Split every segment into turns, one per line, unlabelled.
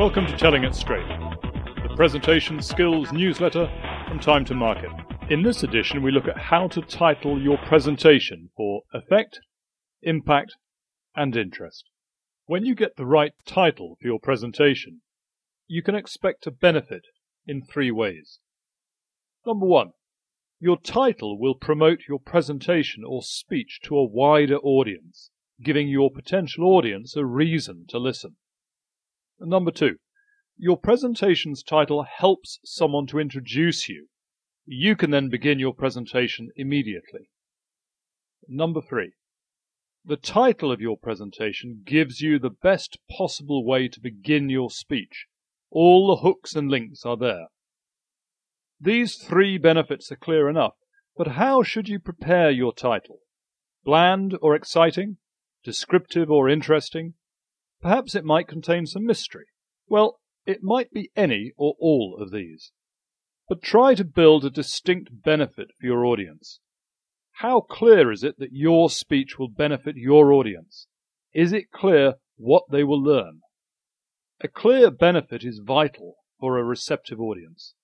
Welcome to Telling It Straight, the presentation skills newsletter from Time to Market. In this edition, we look at how to title your presentation for effect, impact, and interest. When you get the right title for your presentation, you can expect to benefit in three ways. Number one, your title will promote your presentation or speech to a wider audience, giving your potential audience a reason to listen. Number two, your presentation's title helps someone to introduce you. You can then begin your presentation immediately. Number three, the title of your presentation gives you the best possible way to begin your speech. All the hooks and links are there. These three benefits are clear enough, but how should you prepare your title? Bland or exciting? Descriptive or interesting? Perhaps it might contain some mystery. Well, it might be any or all of these. But try to build a distinct benefit for your audience. How clear is it that your speech will benefit your audience? Is it clear what they will learn? A clear benefit is vital for a receptive audience.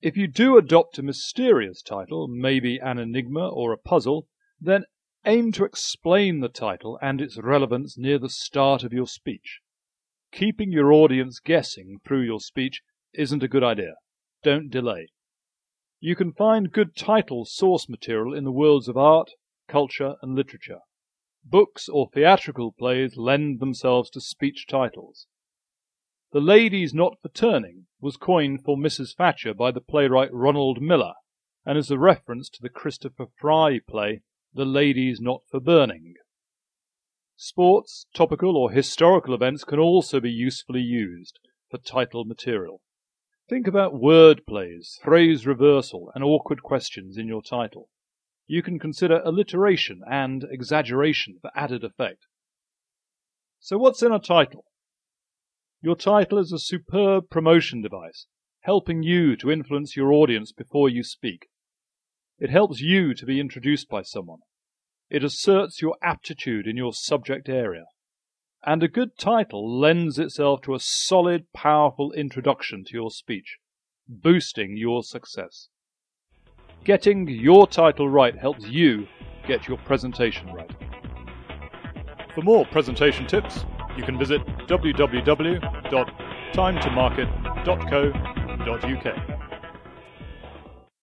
If you do adopt a mysterious title, maybe an enigma or a puzzle, then Aim to explain the title and its relevance near the start of your speech. Keeping your audience guessing through your speech isn't a good idea. Don't delay. You can find good title source material in the worlds of art, culture, and literature. Books or theatrical plays lend themselves to speech titles. The Lady's Not for Turning was coined for Mrs. Thatcher by the playwright Ronald Millar and is a reference to the Christopher Fry play the lady's not for burning. Sports, topical, or historical events can also be usefully used for title material. Think about word plays, phrase reversal, and awkward questions in your title. You can consider alliteration and exaggeration for added effect. So, what's in a title? Your title is a superb promotion device, helping you to influence your audience before you speak. It helps you to be introduced by someone. It asserts your aptitude in your subject area. And a good title lends itself to a solid, powerful introduction to your speech, boosting your success. Getting your title right helps you get your presentation right. For more presentation tips, you can visit www.timetomarket.co.uk.